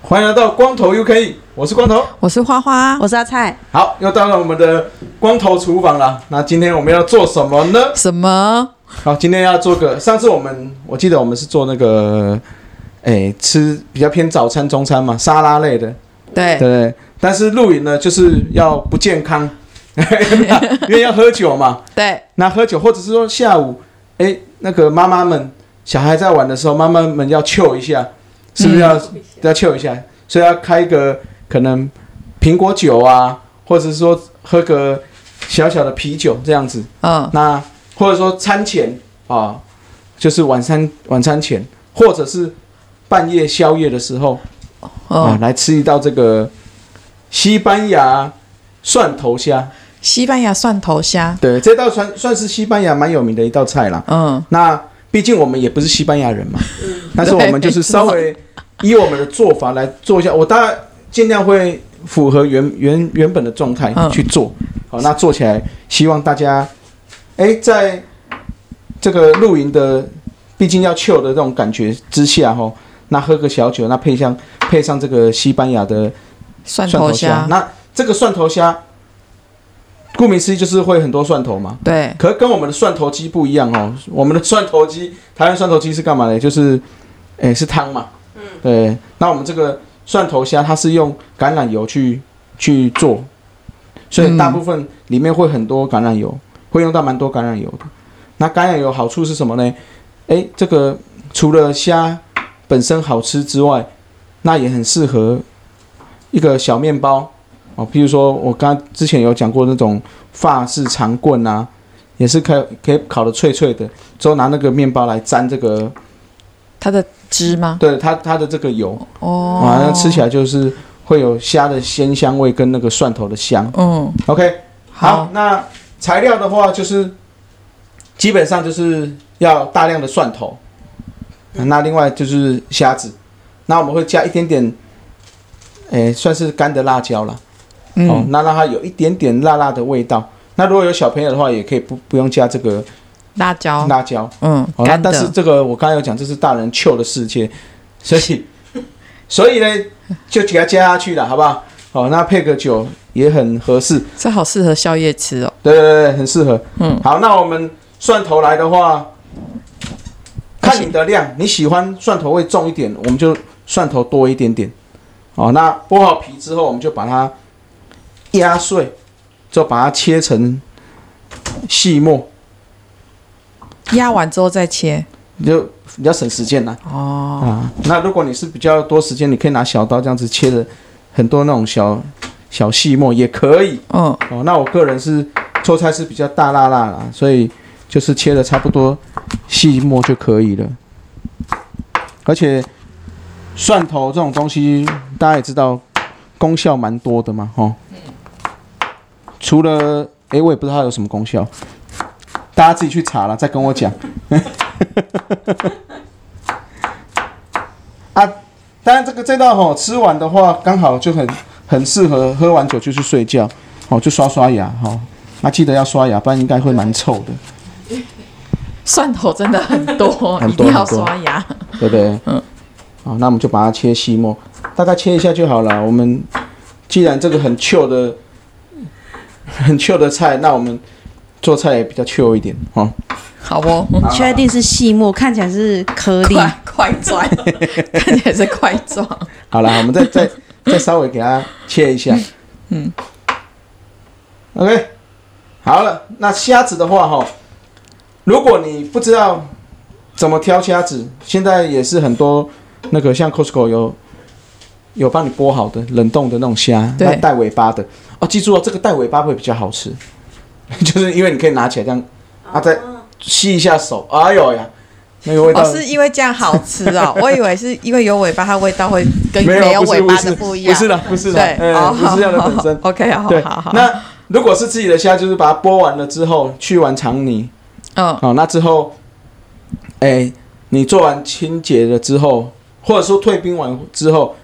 欢迎来到光头 UK，我是光头，我是花花，我是阿菜。好，又到了我们的光头厨房了。那今天我们要做什么呢？什么？好，今天要做个。上次我们我记得我们是做那个，哎，吃比较偏早餐、中餐嘛，沙拉类的。对对。但是露营呢，就是要不健康，因为要喝酒嘛。对。那喝酒，或者是说下午，哎，那个妈妈们小孩在玩的时候，妈妈们要 chill 一下。是不是要、嗯、要秀一下？所以要开一个可能苹果酒啊，或者是说喝个小小的啤酒这样子。嗯。那或者说餐前啊，就是晚餐晚餐前，或者是半夜宵夜的时候，嗯、啊，来吃一道这个西班牙蒜头虾。西班牙蒜头虾。对，这道算算是西班牙蛮有名的一道菜啦。嗯。那毕竟我们也不是西班牙人嘛，但是我们就是稍微。以我们的做法来做一下，我大概尽量会符合原原原本的状态去做。好，那做起来，希望大家，哎，在这个露营的，毕竟要 chill 的这种感觉之下，哈，那喝个小酒，那配上配上这个西班牙的蒜头虾，那这个蒜头虾，顾名思义就是会很多蒜头嘛。对。可是跟我们的蒜头鸡不一样哦，我们的蒜头鸡，台湾蒜头鸡是干嘛的？就是，哎，是汤嘛。嗯对，那我们这个蒜头虾，它是用橄榄油去去做，所以大部分里面会很多橄榄油，会用到蛮多橄榄油的。那橄榄油好处是什么呢？诶，这个除了虾本身好吃之外，那也很适合一个小面包哦，譬如说我刚之前有讲过那种法式长棍啊，也是可以可以烤的脆脆的，之后拿那个面包来沾这个它的。汁吗？对它，它的这个油哦，啊，那吃起来就是会有虾的鲜香味跟那个蒜头的香。嗯，OK，好，好，那材料的话就是基本上就是要大量的蒜头，那另外就是虾子，那我们会加一点点，诶，算是干的辣椒了。嗯，哦，那让它有一点点辣辣的味道。那如果有小朋友的话，也可以不不用加这个。辣椒，辣椒，嗯，好、哦，但是这个我刚刚有讲，这是大人 chill 的世界，所以，所以呢，就给它加下去了，好不好？好，那配个酒也很合适，这好适合宵夜吃哦。对对对，很适合。嗯，好，那我们蒜头来的话，看你的量，你喜欢蒜头味重一点，我们就蒜头多一点点。哦，那剥好皮之后，我们就把它压碎，就把它切成细末。压完之后再切，你就比较省时间了。哦，啊，那如果你是比较多时间，你可以拿小刀这样子切的很多那种小小细末也可以。嗯，哦，那我个人是做菜是比较大辣辣啦，所以就是切的差不多细末就可以了。而且蒜头这种东西大家也知道功效蛮多的嘛，哦。除了，诶，我也不知道它有什么功效。大家自己去查了，再跟我讲。啊，当然这个这道吼吃完的话，刚好就很很适合喝完酒就去睡觉，哦，就刷刷牙哈。那、啊、记得要刷牙，不然应该会蛮臭的。蒜头真的很多，很多，一定要刷牙，对不对？嗯。好，那我们就把它切细末，大概切一下就好了。我们既然这个很 chill 的 很 chill 的菜，那我们。做菜也比较 chill 一点哦。好不？你确定是细末？看起来是颗粒块状，看起来是块状。好了，我们再再再稍微给它切一下。嗯。OK，好了，那虾子的话哈，如果你不知道怎么挑虾子，现在也是很多那个像 Costco 有有帮你剥好的冷冻的那种虾，带带尾巴的哦。记住哦，这个带尾巴会比较好吃。就是因为你可以拿起来这样，啊，再吸一下手，哎呦呀，那个味道。哦，是因为这样好吃哦，我以为是因为有尾巴，它味道会跟没有尾巴的不一样。不是的，不是的，对，不是这样的本身。OK，好，好好。那如果是自己的虾，就是把它剥完了之后去完肠泥，嗯，好，那之后，哎，你做完清洁了之后，或者说退冰完之后，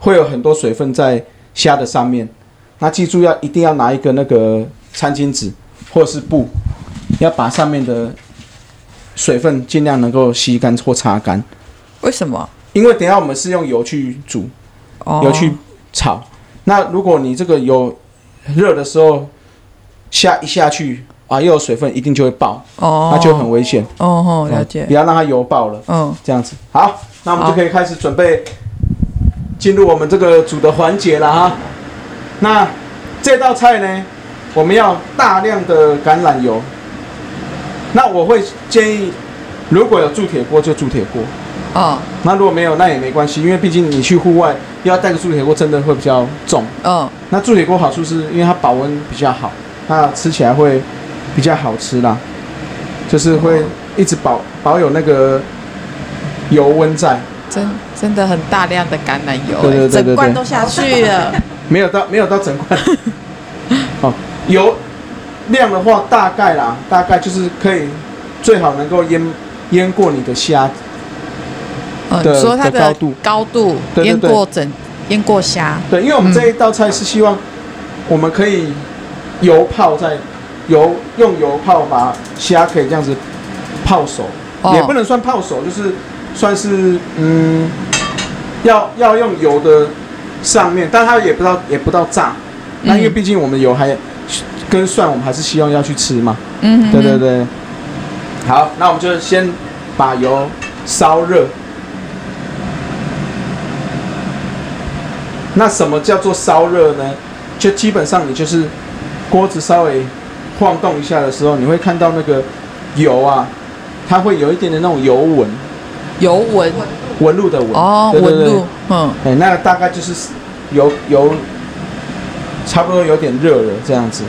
会有很多水分在虾的上面。那记住要一定要拿一个那个餐巾纸或者是布，要把上面的水分尽量能够吸干或擦干。为什么？因为等一下我们是用油去煮，哦油去炒。那如果你这个油热的时候下一下去啊，又有水分，一定就会爆，哦，那就很危险。哦哦，了解不。要让它油爆了。嗯，这样子，好，那我们就可以开始准备进入我们这个煮的环节了哈。那这道菜呢，我们要大量的橄榄油。那我会建议，如果有铸铁锅就铸铁锅。哦，那如果没有，那也没关系，因为毕竟你去户外要带个铸铁锅，真的会比较重。嗯，那铸铁锅好处是因为它保温比较好，那吃起来会比较好吃啦，就是会一直保保有那个油温在。真真的很大量的橄榄油，对对对对对整罐都下去了。没有到没有到整罐，哦，油量的话大概啦，大概就是可以最好能够淹淹过你的虾，嗯，的你说它的的高度。高度对对淹过整淹过虾，对，因为我们这一道菜是希望我们可以油泡在油用油泡把虾可以这样子泡熟，哦。也不能算泡熟，就是算是嗯，要要用油的上面，但它也不到也不到炸，那因为毕竟我们的油还跟蒜，我们还是希望要去吃嘛。嗯哼哼对对对，好，那我们就先把油烧热。那什么叫做烧热呢？就基本上你就是锅子稍微晃动一下的时候，你会看到那个油啊，它会有一点点那种油纹，油纹纹路的纹。哦，对对对纹路，嗯，哎，那大概就是油油差不多有点热了这样子。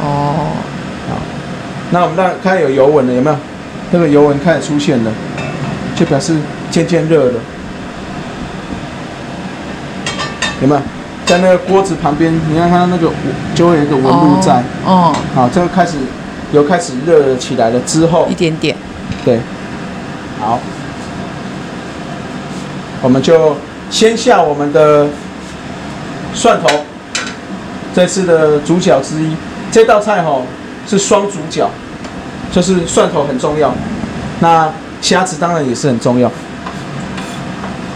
哦，好那我们那看有油纹了，有没有？那个油纹开始出现了，就表示渐渐热了。有没有？在那个锅子旁边，你看它那个就会有一个纹路在。哦，好，这个开始油开始热了起来了之后一，点点，对，好，我们就先下我们的蒜头，这次的主角之一。这道菜哈、哦、是双主角，就是蒜头很重要，那虾子当然也是很重要。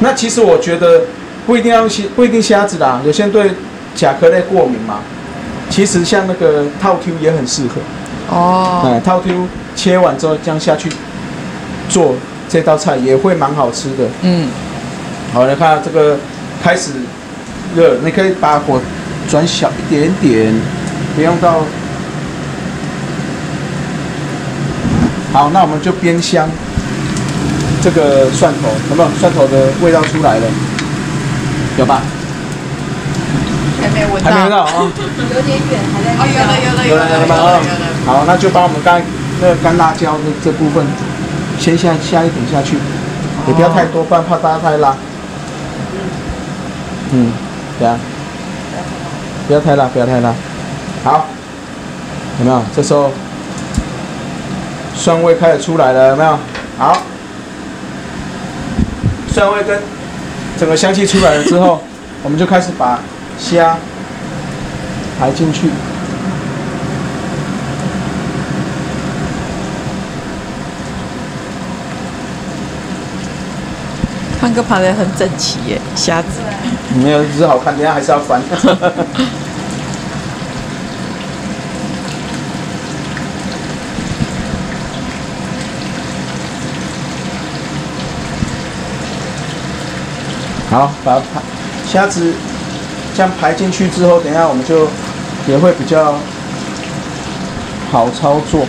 那其实我觉得不一定要虾，不一定虾子啦，有些人对甲壳类过敏嘛。其实像那个套 Q 也很适合。哦，哎，套 Q 切完之后这样下去做这道菜也会蛮好吃的。嗯，好，来看这个开始热，你可以把火转小一点点，不用到。好，那我们就煸香这个蒜头，有没有蒜头的味道出来了？有吧？还没闻到，还没闻到啊？有点远，还在哦，有了，有了，有了有了有了，好，那就把我们刚那个干辣椒的这部分先下下一点下去，也不要太多，不然怕大家太辣。嗯，对啊，不要太辣，不要太辣。好，有没有？这时候蒜味开始出来了，有没有？好，蒜味跟整个香气出来了之后，我们就开始把虾排进去。胖哥排得很整齐耶，虾子，没有，只是好看，等一下还是要翻。好，把它排虾子这样排进去之后，等一下我们就也会比较好操作。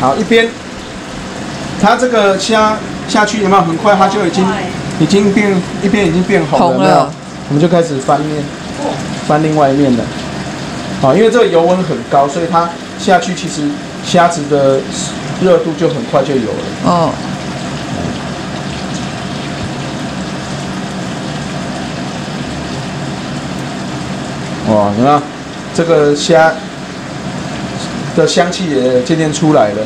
好，一边它这个虾下去有没有很快？它就已经已经变一边已经变红了，有没有？我们就开始翻面，翻另外一面了。好，因为这个油温很高，所以它下去其实虾子的热度就很快就有了。哦，哇，有没有？这个虾的香气也渐渐出来了。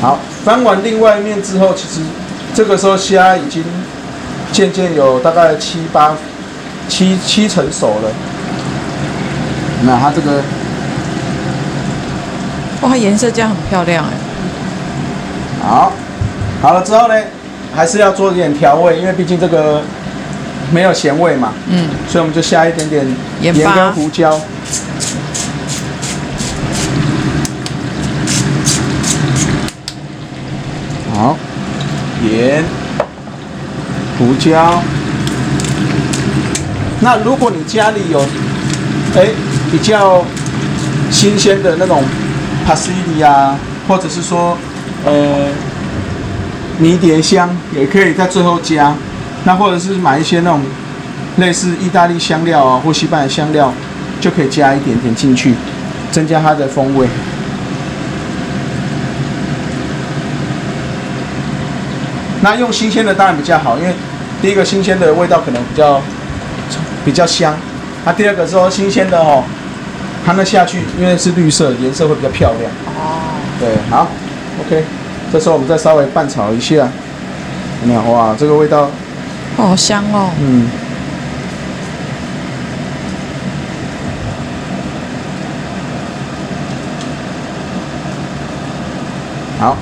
好，翻完另外一面之后，其实这个时候虾已经渐渐有大概七八七七成熟了。那它这个，哇，颜色这样很漂亮哎。好，好了之后呢，还是要做一点调味，因为毕竟这个没有咸味嘛。嗯。所以我们就下一点点盐跟胡椒。好，盐、胡椒。那如果你家里有，哎，比较新鲜的那种帕西里啊，或者是说，呃，迷迭香，也可以在最后加。那或者是买一些那种类似意大利香料啊，或西班牙香料，就可以加一点点进去，增加它的风味。那用新鲜的当然比较好，因为第一个新鲜的味道可能比较比较香。那、啊、第二个说新鲜的哦，它那下去，因为是绿色，颜色会比较漂亮。哦。对，好，OK。这时候我们再稍微拌炒一下。怎么样？哇，这个味道，好香哦。嗯。好，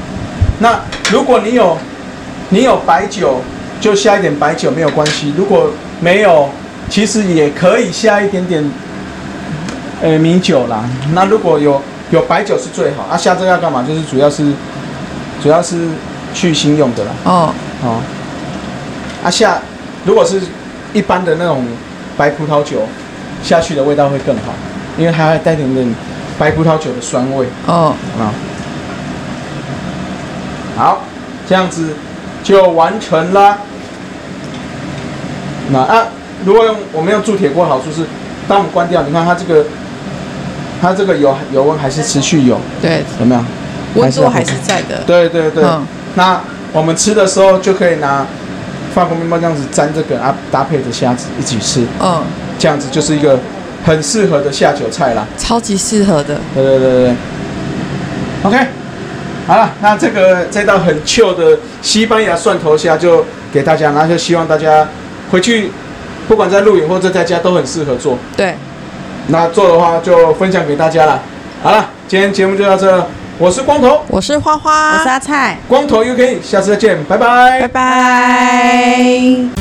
那如果你有。你有白酒，就下一点白酒没有关系。如果没有，其实也可以下一点点，呃，米酒啦。那如果有有白酒是最好。啊，下这个要干嘛？就是主要是主要是去腥用的啦。哦哦。啊下，如果是一般的那种白葡萄酒下去的味道会更好，因为它还带点点白葡萄酒的酸味。哦啊。好，这样子。就完成啦。那啊，如果用我们用铸铁锅，好处是，当我们关掉，你看它这个，它这个油油温还是持续有。对。有没有？温度还是在的。对对对。嗯。那我们吃的时候就可以拿法国面包这样子沾这个啊，搭配着虾子一起吃。嗯。这样子就是一个很适合的下酒菜啦。超级适合的。对对对对。OK。好了，那这个这道很 Q 的西班牙蒜头虾就给大家，那就希望大家回去不管在露营或者在家都很适合做。对，那做的话就分享给大家了。好了，今天节目就到这，我是光头，我是花花，我是阿菜，光头 UK，下次再见，拜拜，拜拜。